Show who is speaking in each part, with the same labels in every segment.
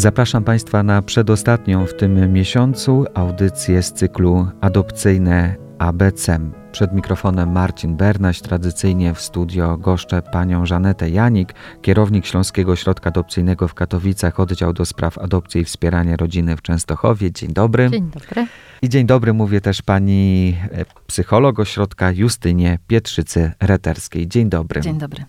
Speaker 1: Zapraszam Państwa na przedostatnią w tym miesiącu audycję z cyklu Adopcyjne ABC. Przed mikrofonem Marcin Bernaś, tradycyjnie w studio goszczę panią Żanetę Janik, kierownik Śląskiego Ośrodka Adopcyjnego w Katowicach, oddział do spraw adopcji i wspierania rodziny w Częstochowie. Dzień dobry.
Speaker 2: Dzień dobry.
Speaker 1: I dzień dobry mówię też pani e, psycholog ośrodka Justynie Pietrzycy-Reterskiej. Dzień dobry.
Speaker 2: Dzień dobry.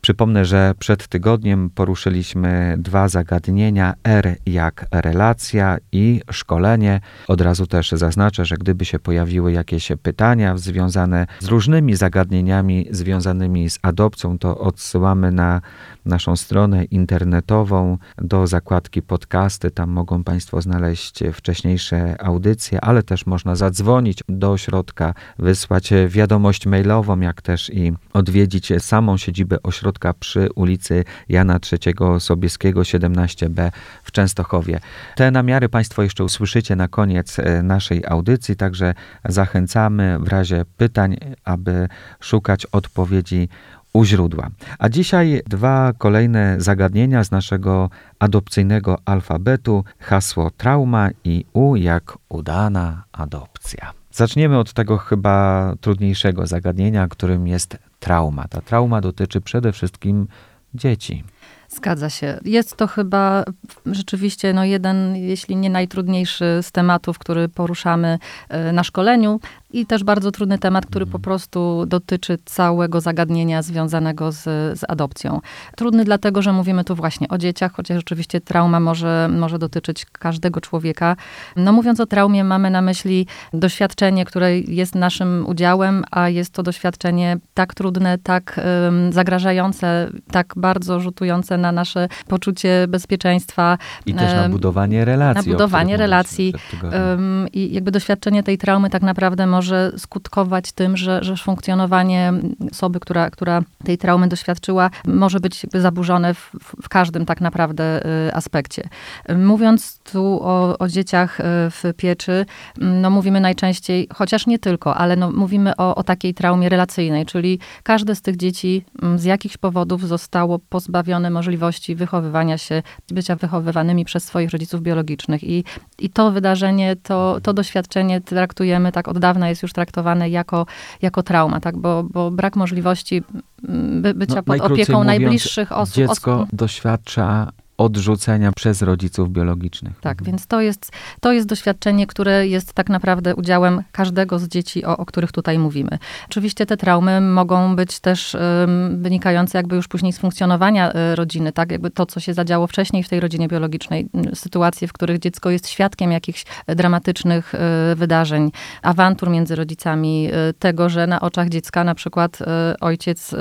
Speaker 1: Przypomnę, że przed tygodniem poruszyliśmy dwa zagadnienia: R jak relacja i szkolenie. Od razu też zaznaczę, że gdyby się pojawiły jakieś pytania związane z różnymi zagadnieniami związanymi z adopcją, to odsyłamy na naszą stronę internetową do zakładki podcasty. Tam mogą Państwo znaleźć wcześniejsze audycje, ale też można zadzwonić do ośrodka, wysłać wiadomość mailową, jak też i odwiedzić samą siedzibę ośrodka przy ulicy Jana III Sobieskiego 17b w Częstochowie. Te namiary Państwo jeszcze usłyszycie na koniec e, naszej audycji, także zachęcamy w razie pytań, aby szukać odpowiedzi u źródła. A dzisiaj dwa kolejne zagadnienia z naszego adopcyjnego alfabetu: hasło trauma i U jak udana adopcja. Zaczniemy od tego chyba trudniejszego zagadnienia, którym jest trauma. Ta trauma dotyczy przede wszystkim dzieci.
Speaker 2: Zgadza się. Jest to chyba rzeczywiście no jeden, jeśli nie najtrudniejszy z tematów, który poruszamy e, na szkoleniu i też bardzo trudny temat, który po prostu dotyczy całego zagadnienia związanego z, z adopcją. Trudny dlatego, że mówimy tu właśnie o dzieciach, chociaż oczywiście trauma może, może dotyczyć każdego człowieka. No mówiąc o traumie, mamy na myśli doświadczenie, które jest naszym udziałem, a jest to doświadczenie tak trudne, tak um, zagrażające, tak bardzo rzutujące na nasze poczucie bezpieczeństwa.
Speaker 1: I też na budowanie relacji.
Speaker 2: Na budowanie relacji. Um, I jakby doświadczenie tej traumy tak naprawdę może może skutkować tym, że, że funkcjonowanie osoby, która, która tej traumy doświadczyła, może być zaburzone w, w każdym tak naprawdę y, aspekcie. Mówiąc tu o, o dzieciach y, w pieczy, no mówimy najczęściej, chociaż nie tylko, ale no mówimy o, o takiej traumie relacyjnej, czyli każde z tych dzieci mm, z jakichś powodów zostało pozbawione możliwości wychowywania się, bycia wychowywanymi przez swoich rodziców biologicznych. I, i to wydarzenie, to, to doświadczenie traktujemy tak od dawna jest już traktowane jako, jako trauma, tak? bo, bo brak możliwości mm, by, bycia no, pod opieką mówiąc, najbliższych osób.
Speaker 1: Dziecko doświadcza odrzucenia przez rodziców biologicznych.
Speaker 2: Tak, mhm. więc to jest, to jest doświadczenie, które jest tak naprawdę udziałem każdego z dzieci, o, o których tutaj mówimy. Oczywiście te traumy mogą być też um, wynikające jakby już później z funkcjonowania y, rodziny, tak, jakby to, co się zadziało wcześniej w tej rodzinie biologicznej, sytuacje, w których dziecko jest świadkiem jakichś dramatycznych y, wydarzeń, awantur między rodzicami, y, tego, że na oczach dziecka na przykład ojciec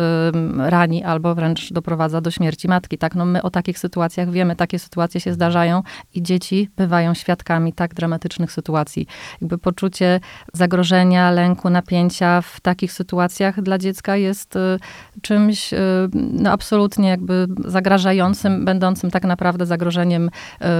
Speaker 2: rani albo wręcz doprowadza do śmierci matki, tak, no my o takich sytuacjach wiemy, takie sytuacje się zdarzają i dzieci bywają świadkami tak dramatycznych sytuacji. Jakby poczucie zagrożenia, lęku, napięcia w takich sytuacjach dla dziecka jest y, czymś y, no, absolutnie jakby zagrażającym, będącym tak naprawdę zagrożeniem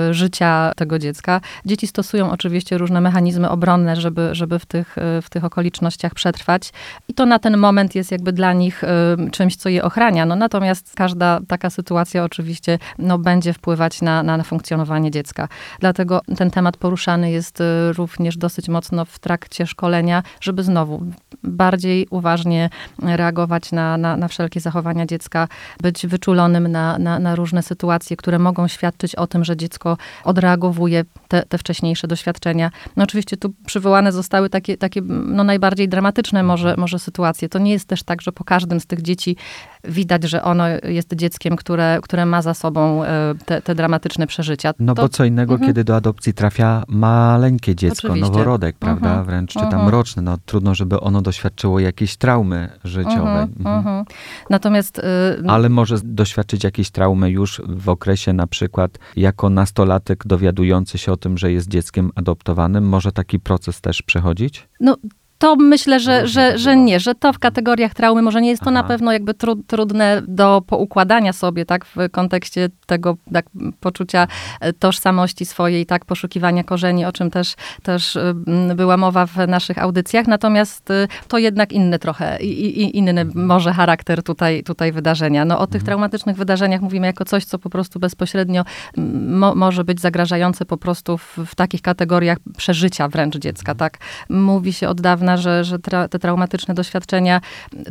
Speaker 2: y, życia tego dziecka. Dzieci stosują oczywiście różne mechanizmy obronne, żeby, żeby w, tych, w tych okolicznościach przetrwać. I to na ten moment jest jakby dla nich czymś, co je ochrania. No, natomiast każda taka sytuacja oczywiście no, będzie będzie wpływać na, na, funkcjonowanie dziecka. Dlatego ten temat poruszany jest y, również dosyć mocno w trakcie szkolenia, żeby znowu bardziej uważnie reagować na, na, na wszelkie zachowania dziecka, być wyczulonym na, na, na, różne sytuacje, które mogą świadczyć o tym, że dziecko odreagowuje te, te wcześniejsze doświadczenia. No oczywiście tu przywołane zostały takie, takie no najbardziej dramatyczne może, może sytuacje. To nie jest też tak, że po każdym z tych dzieci widać, że ono jest dzieckiem, które, które ma za sobą e, te, te dramatyczne przeżycia.
Speaker 1: No to, bo co innego, mhm. kiedy do adopcji trafia maleńkie dziecko, Oczywiście. noworodek, prawda? Mhm. Wręcz czy tam mhm. roczny. No trudno, żeby ono doświadczyło jakiejś traumy życiowej.
Speaker 2: Mhm. Mhm. Natomiast... Y,
Speaker 1: Ale może doświadczyć jakiejś traumy już w okresie na przykład jako nastolatek dowiadujący się o tym, że jest dzieckiem adoptowanym. Może taki proces też przechodzić?
Speaker 2: No to myślę, że, że, że nie, że to w kategoriach traumy może nie jest to
Speaker 1: Aha.
Speaker 2: na pewno jakby tru, trudne do poukładania sobie, tak, w kontekście tego tak, poczucia e, tożsamości swojej, tak, poszukiwania korzeni, o czym też, też y, była mowa w naszych audycjach, natomiast y, to jednak inny trochę, i, i, inny może charakter tutaj, tutaj wydarzenia. No o tych traumatycznych wydarzeniach mówimy jako coś, co po prostu bezpośrednio mo, może być zagrażające po prostu w, w takich kategoriach przeżycia wręcz dziecka, tak. Mówi się od dawna, że, że tra, te traumatyczne doświadczenia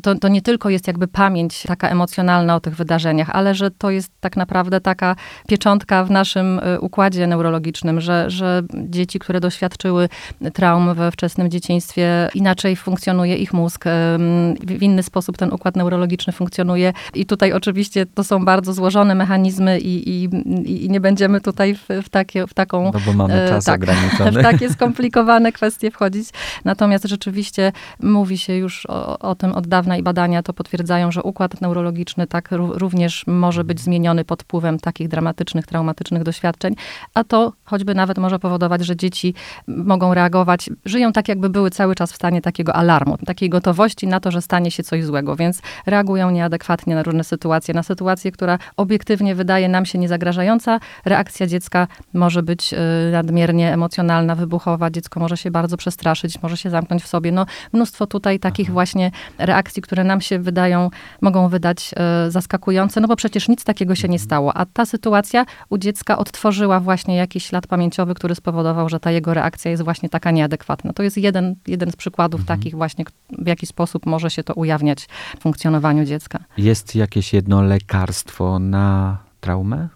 Speaker 2: to, to nie tylko jest jakby pamięć taka emocjonalna o tych wydarzeniach, ale że to jest tak naprawdę taka pieczątka w naszym y, układzie neurologicznym, że, że dzieci, które doświadczyły traum we wczesnym dzieciństwie, inaczej funkcjonuje ich mózg, w inny sposób ten układ neurologiczny funkcjonuje. I tutaj oczywiście to są bardzo złożone mechanizmy i, i, i nie będziemy tutaj w, w, takie, w taką...
Speaker 1: No bo mamy
Speaker 2: e,
Speaker 1: czas
Speaker 2: tak,
Speaker 1: ograniczony.
Speaker 2: w takie skomplikowane kwestie wchodzić. Natomiast rzeczywiście mówi się już o, o tym od dawna i badania to potwierdzają, że układ neurologiczny tak ró- również może być zmieniony pod wpływem takich dramatycznych, traumatycznych doświadczeń, a to choćby nawet może powodować, że dzieci mogą reagować, żyją tak, jakby były cały czas w stanie takiego alarmu, takiej gotowości na to, że stanie się coś złego, więc reagują nieadekwatnie na różne sytuacje, na sytuację, która obiektywnie wydaje nam się niezagrażająca. Reakcja dziecka może być y, nadmiernie emocjonalna, wybuchowa, dziecko może się bardzo przestraszyć, może się zamknąć w sobie. No, mnóstwo tutaj takich właśnie reakcji, które nam się wydają, mogą wydać e, zaskakujące, no bo przecież nic takiego się nie stało. A ta sytuacja u dziecka odtworzyła właśnie jakiś ślad pamięciowy, który spowodował, że ta jego reakcja jest właśnie taka nieadekwatna. To jest jeden, jeden z przykładów takich właśnie, w jaki sposób może się to ujawniać w funkcjonowaniu dziecka.
Speaker 1: Jest jakieś jedno lekarstwo na traumę?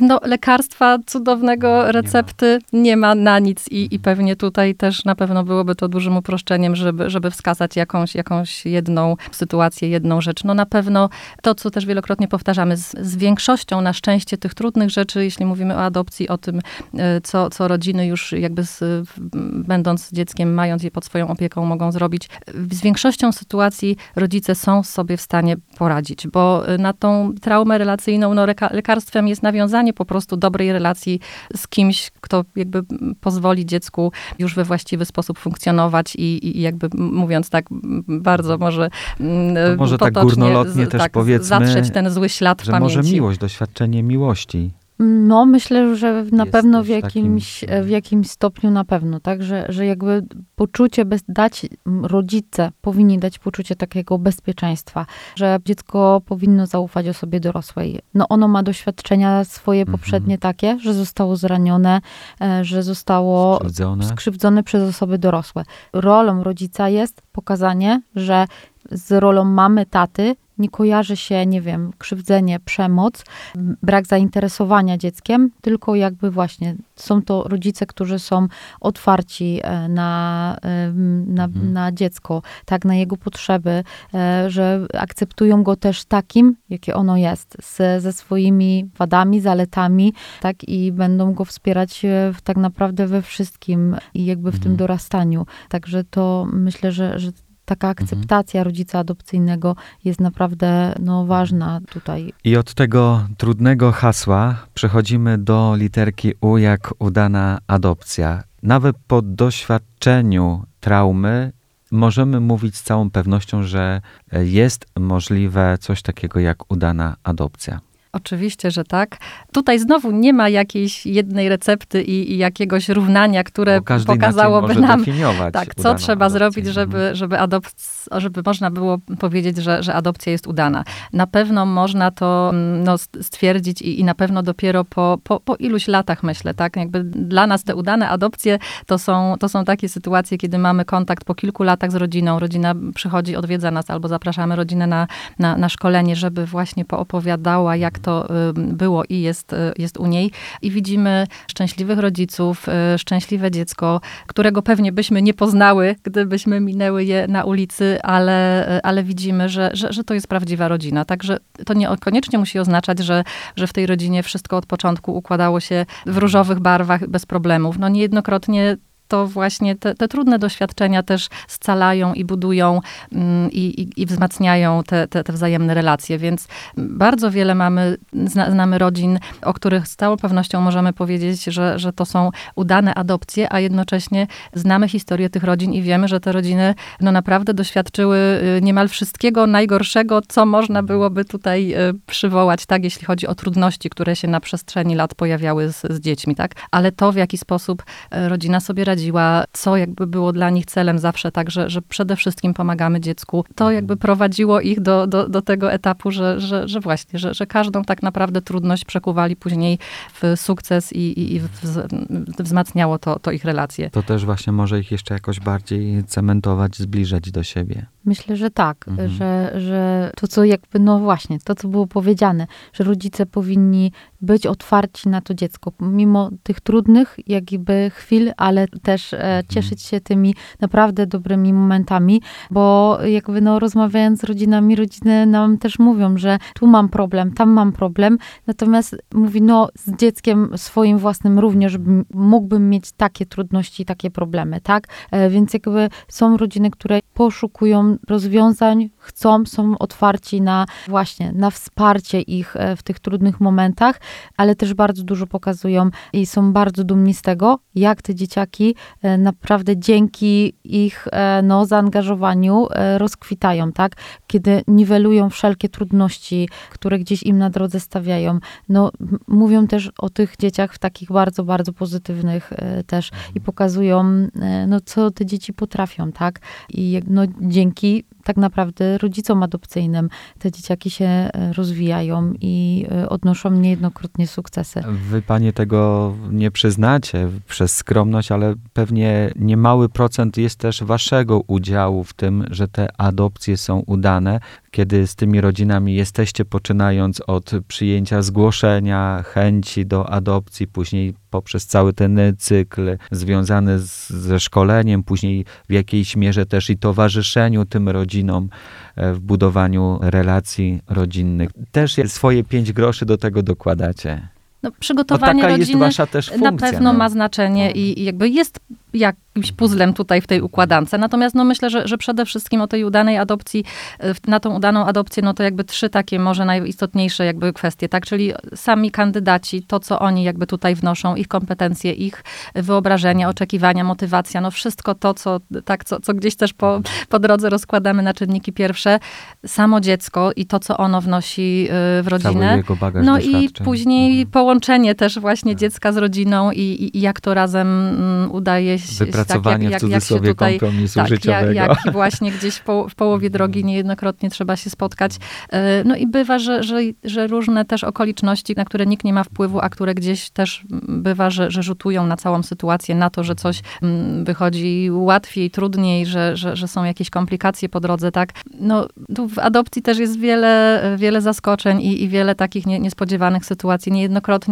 Speaker 2: No, lekarstwa cudownego,
Speaker 1: No, nie ma.
Speaker 2: recepty nie ma na nic i, i pewnie tutaj też na pewno byłoby to dużym uproszczeniem, żeby, żeby wskazać jakąś, jakąś jedną sytuację, jedną rzecz. No na pewno to, co też wielokrotnie powtarzamy, z, z większością na szczęście tych trudnych rzeczy, jeśli mówimy o adopcji, o tym, e, co, co rodziny już jakby z, będąc dzieckiem, mając je pod swoją opieką, mogą zrobić, z większością sytuacji rodzice są sobie w stanie poradzić, bo e, na tą traumę relacyjną no, leka- lekarstwem jest nawiązanie po prostu dobrej relacji z kimś, kto jakby pozwoli dziecku już we właściwy sposób funkcjonować i, i jakby mówiąc tak bardzo może mm,
Speaker 1: To może tak górnolotnie
Speaker 2: z-
Speaker 1: też
Speaker 2: tak,
Speaker 1: powiedzmy,
Speaker 2: zatrzeć ten zły ślad
Speaker 1: Że
Speaker 2: pamięci.
Speaker 1: może miłość, doświadczenie miłości.
Speaker 3: No, myślę, że na pewno w
Speaker 1: też takim-
Speaker 3: jakimś, w jakimś stopniu na pewno, tak, że, że jakby poczucie, bez, dać, rodzice powinni dać poczucie takiego bezpieczeństwa, że dziecko powinno zaufać osobie dorosłej. No ono ma doświadczenia swoje
Speaker 1: Mhm.
Speaker 3: poprzednie takie, że zostało zranione, e, że zostało
Speaker 1: Skrzywdzone.
Speaker 3: skrzywdzone przez osoby dorosłe. Rolą rodzica jest pokazanie, że z rolą mamy, taty nie kojarzy się, nie wiem, krzywdzenie, przemoc, brak zainteresowania dzieckiem, tylko jakby właśnie są to rodzice, którzy są otwarci e, na, em, na,
Speaker 1: Mhm.
Speaker 3: na dziecko, tak, na jego potrzeby, e, że akceptują go też takim, jakie ono jest, z, ze swoimi wadami, zaletami, tak, i będą go wspierać e, w, tak naprawdę we wszystkim i jakby w
Speaker 1: Mhm.
Speaker 3: tym dorastaniu. Także to myślę, że, że taka akceptacja rodzica adopcyjnego jest naprawdę no, ważna tutaj.
Speaker 1: I od tego trudnego hasła przechodzimy do literki U jak udana adopcja. Nawet po doświadczeniu traumy możemy mówić z całą pewnością, że jest możliwe coś takiego jak udana adopcja.
Speaker 2: Oczywiście, że tak. Tutaj znowu nie ma jakiejś jednej recepty i, i jakiegoś równania, które pokazałoby nam, tak, co trzeba
Speaker 1: adopcję.
Speaker 2: zrobić, żeby, żeby, adopc- żeby można było powiedzieć, że, że adopcja jest udana. Na pewno można to mm, no, stwierdzić i, i na pewno dopiero po, po, po iluś latach, myślę, tak? Jakby dla nas te udane adopcje to są, to są takie sytuacje, kiedy mamy kontakt po kilku latach z rodziną, rodzina przychodzi, odwiedza nas albo zapraszamy rodzinę na, na, na szkolenie, żeby właśnie poopowiadała, jak to było i jest, y, jest u niej. I widzimy szczęśliwych rodziców, y, szczęśliwe dziecko, którego pewnie byśmy nie poznały, gdybyśmy minęły je na ulicy, ale, y, ale widzimy, że, że, że to jest prawdziwa rodzina. Także to niekoniecznie musi oznaczać, że, że w tej rodzinie wszystko od początku układało się w różowych barwach bez problemów. No niejednokrotnie to właśnie te, te trudne doświadczenia też scalają i budują mm, i, i, i wzmacniają te, te, te wzajemne relacje. Więc bardzo wiele mamy, zna, znamy rodzin, o których z całą pewnością możemy powiedzieć, że, że to są udane adopcje, a jednocześnie znamy historię tych rodzin i wiemy, że te rodziny no naprawdę doświadczyły y, niemal wszystkiego najgorszego, co można byłoby tutaj y, przywołać, tak, jeśli chodzi o trudności, które się na przestrzeni lat pojawiały z, z dziećmi, tak. Ale to, w jaki sposób y, rodzina sobie radziła, co jakby było dla nich celem zawsze, tak, że, że przede wszystkim pomagamy dziecku, to jakby prowadziło ich do, do, do tego etapu, że, że, że właśnie, że, że każdą tak naprawdę trudność przekuwali później w sukces i, i, i wzmacniało to, to ich relacje.
Speaker 1: To też właśnie może ich jeszcze jakoś bardziej cementować, zbliżać do siebie.
Speaker 3: Myślę, że tak, mhm. że, że to, co jakby, no właśnie, to, co było powiedziane, że rodzice powinni być otwarci na to dziecko, mimo tych trudnych jakby chwil, ale też e, mhm. cieszyć się tymi naprawdę dobrymi momentami, bo jakby no rozmawiając z rodzinami, rodziny nam też mówią, że tu mam problem, tam mam problem, natomiast mówi, no z dzieckiem swoim własnym również mógłbym mieć takie trudności, takie problemy, tak? E, więc jakby są rodziny, które poszukują rozwiązań, chcą, są otwarci na właśnie, na wsparcie ich e, w tych trudnych momentach, ale też bardzo dużo pokazują i są bardzo dumni z tego, jak te dzieciaki e, naprawdę dzięki ich e, no, zaangażowaniu rozkwitają, tak? Kiedy niwelują wszelkie trudności, które gdzieś im na drodze stawiają. No, mówią też o tych dzieciach w takich bardzo, bardzo pozytywnych też i pokazują, no, co te dzieci potrafią, tak? I no, dzięki tak naprawdę rodzicom adopcyjnym te dzieciaki się e, rozwijają i e, odnoszą niejednokrotnie sukcesy.
Speaker 1: Wy panie tego nie przyznacie przez skromność, ale pewnie niemały procent jest też waszego udziału w tym, że te adopcje są udane, kiedy z tymi rodzinami jesteście, poczynając od przyjęcia zgłoszenia, chęci do adopcji, później poprzez cały ten cykl związany z, ze szkoleniem, później w jakiejś mierze też i towarzyszeniu tym rodzinom e, w budowaniu relacji rodzinnych. Też swoje pięć groszy do tego dokładacie.
Speaker 2: No, przygotowanie
Speaker 1: taka
Speaker 2: rodziny
Speaker 1: jest wasza też funkcja,
Speaker 2: na pewno
Speaker 1: no.
Speaker 2: ma znaczenie i, i jakby jest jak jakimś puzzlem tutaj w tej układance. Natomiast no myślę, że, że przede wszystkim o tej udanej adopcji, e, na tą udaną adopcję, no to jakby trzy takie może najistotniejsze jakby kwestie, tak? Czyli sami kandydaci, to co oni jakby tutaj wnoszą, ich kompetencje, ich wyobrażenia, oczekiwania, motywacja, no wszystko to, co, tak, co, co gdzieś też po, po drodze rozkładamy na czynniki pierwsze, samo dziecko i to, co ono wnosi e, w rodzinę.
Speaker 1: no
Speaker 2: i później mhm. połączenie też właśnie tak. dziecka z rodziną i, i, i jak to razem mm, udaje się
Speaker 1: wypracowanie tak, jak, w cudzysłowie jak tutaj, kompromisu tak, życiowego.
Speaker 2: Jak, jak właśnie gdzieś po, w połowie drogi niejednokrotnie trzeba się spotkać. E, no i bywa, że, że, że różne też okoliczności, na które nikt nie ma wpływu, a które gdzieś też bywa, że, że rzutują na całą sytuację, na to, że coś mm, wychodzi łatwiej, trudniej, że, że, że są jakieś komplikacje po drodze, tak? No, tu w adopcji też jest wiele, wiele zaskoczeń i, i wiele takich nie, niespodziewanych sytuacji. Niejednokrotnie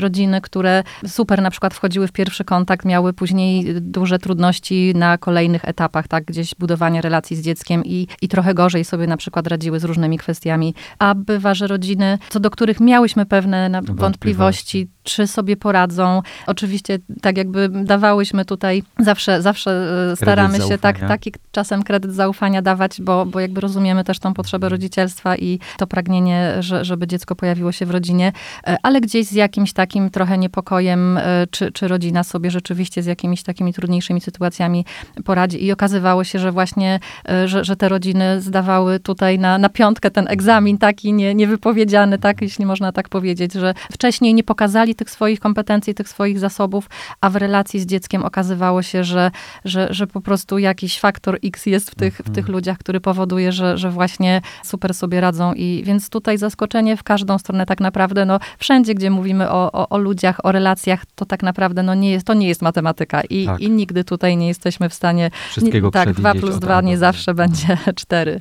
Speaker 2: rodziny, które super na przykład wchodziły w pierwszy kontakt, miały później duże trudności na kolejnych etapach, tak, gdzieś budowania relacji z dzieckiem i, i trochę gorzej sobie na przykład radziły z różnymi kwestiami. A bywa, że rodziny, co do których miałyśmy pewne wątpliwości czy sobie poradzą. Oczywiście tak jakby dawałyśmy tutaj, zawsze, zawsze e, staramy się tak, taki czasem kredyt zaufania dawać, bo, bo jakby rozumiemy też tą potrzebę rodzicielstwa i to pragnienie, że, żeby dziecko pojawiło się w rodzinie, e, ale gdzieś z jakimś takim trochę niepokojem, e, czy, czy rodzina sobie rzeczywiście z jakimiś takimi trudniejszymi sytuacjami poradzi. I okazywało się, że właśnie, że, że te rodziny zdawały tutaj na, na piątkę ten egzamin taki nie, niewypowiedziany, tak, jeśli można tak powiedzieć, że wcześniej nie pokazali tych swoich kompetencji, tych swoich zasobów, a w relacji z dzieckiem okazywało się, że, że, że po prostu jakiś faktor X jest w tych, w tych mhm. ludziach, który powoduje, że, że właśnie super sobie radzą. I więc tutaj zaskoczenie w każdą stronę tak naprawdę, no wszędzie, gdzie mówimy o, o, o ludziach, o relacjach, to tak naprawdę no nie jest, to nie jest matematyka i, tak. i nigdy tutaj nie jesteśmy w stanie...
Speaker 1: Wszystkiego
Speaker 2: Tak, 2 plus 2 nie zawsze będzie 4.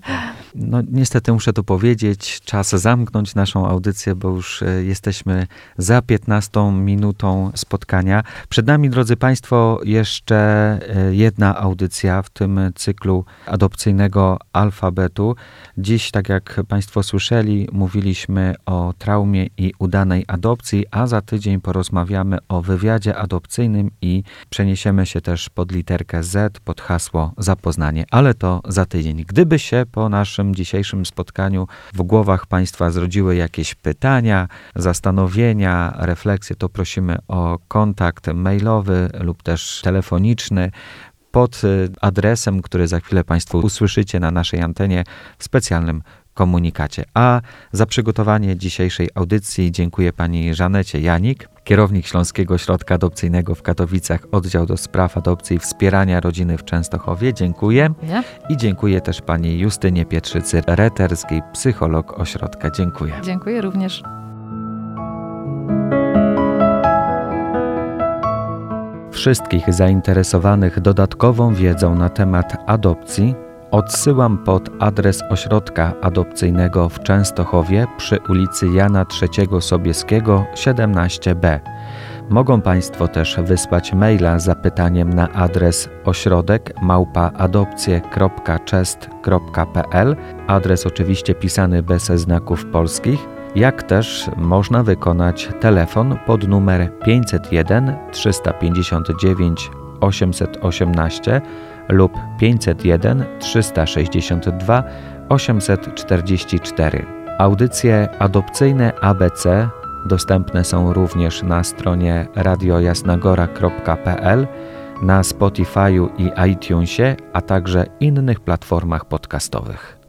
Speaker 1: No niestety muszę to powiedzieć, czas zamknąć naszą audycję, bo już e, jesteśmy za 15 15 minutą spotkania. Przed nami, drodzy Państwo, jeszcze e, jedna audycja w tym cyklu adopcyjnego alfabetu. Dziś, tak jak Państwo słyszeli, mówiliśmy o traumie i udanej adopcji, a za tydzień porozmawiamy o wywiadzie adopcyjnym i przeniesiemy się też pod literkę Z, pod hasło zapoznanie, ale to za tydzień. Gdyby się po naszym dzisiejszym spotkaniu w głowach Państwa zrodziły jakieś pytania, zastanowienia, refleksje, to prosimy o kontakt mailowy lub też telefoniczny pod y, adresem, który za chwilę Państwo usłyszycie na naszej antenie w specjalnym komunikacie. A za przygotowanie dzisiejszej audycji dziękuję pani Żanecie Janik, kierownik Śląskiego Ośrodka Adopcyjnego w Katowicach, oddział do spraw adopcji i wspierania rodziny w Częstochowie. Dziękuję.
Speaker 3: Nie?
Speaker 1: I dziękuję też pani Justynie Pietrzycy-Reterskiej, psycholog ośrodka. Dziękuję.
Speaker 2: Dziękuję również.
Speaker 1: Wszystkich zainteresowanych dodatkową wiedzą na temat adopcji odsyłam pod adres ośrodka adopcyjnego w Częstochowie przy ulicy Jana III Sobieskiego 17b. Mogą Państwo też wysłać maila z zapytaniem na adres ośrodek małpaadopcje.chest.pl, adres oczywiście pisany bez znaków polskich, jak też można wykonać telefon pod numer 501 359 818 lub 501 362 844. Audycje adopcyjne ABC dostępne są również na stronie radiojasnagora.pl, na Spotify'u i iTunesie, a także innych platformach podcastowych.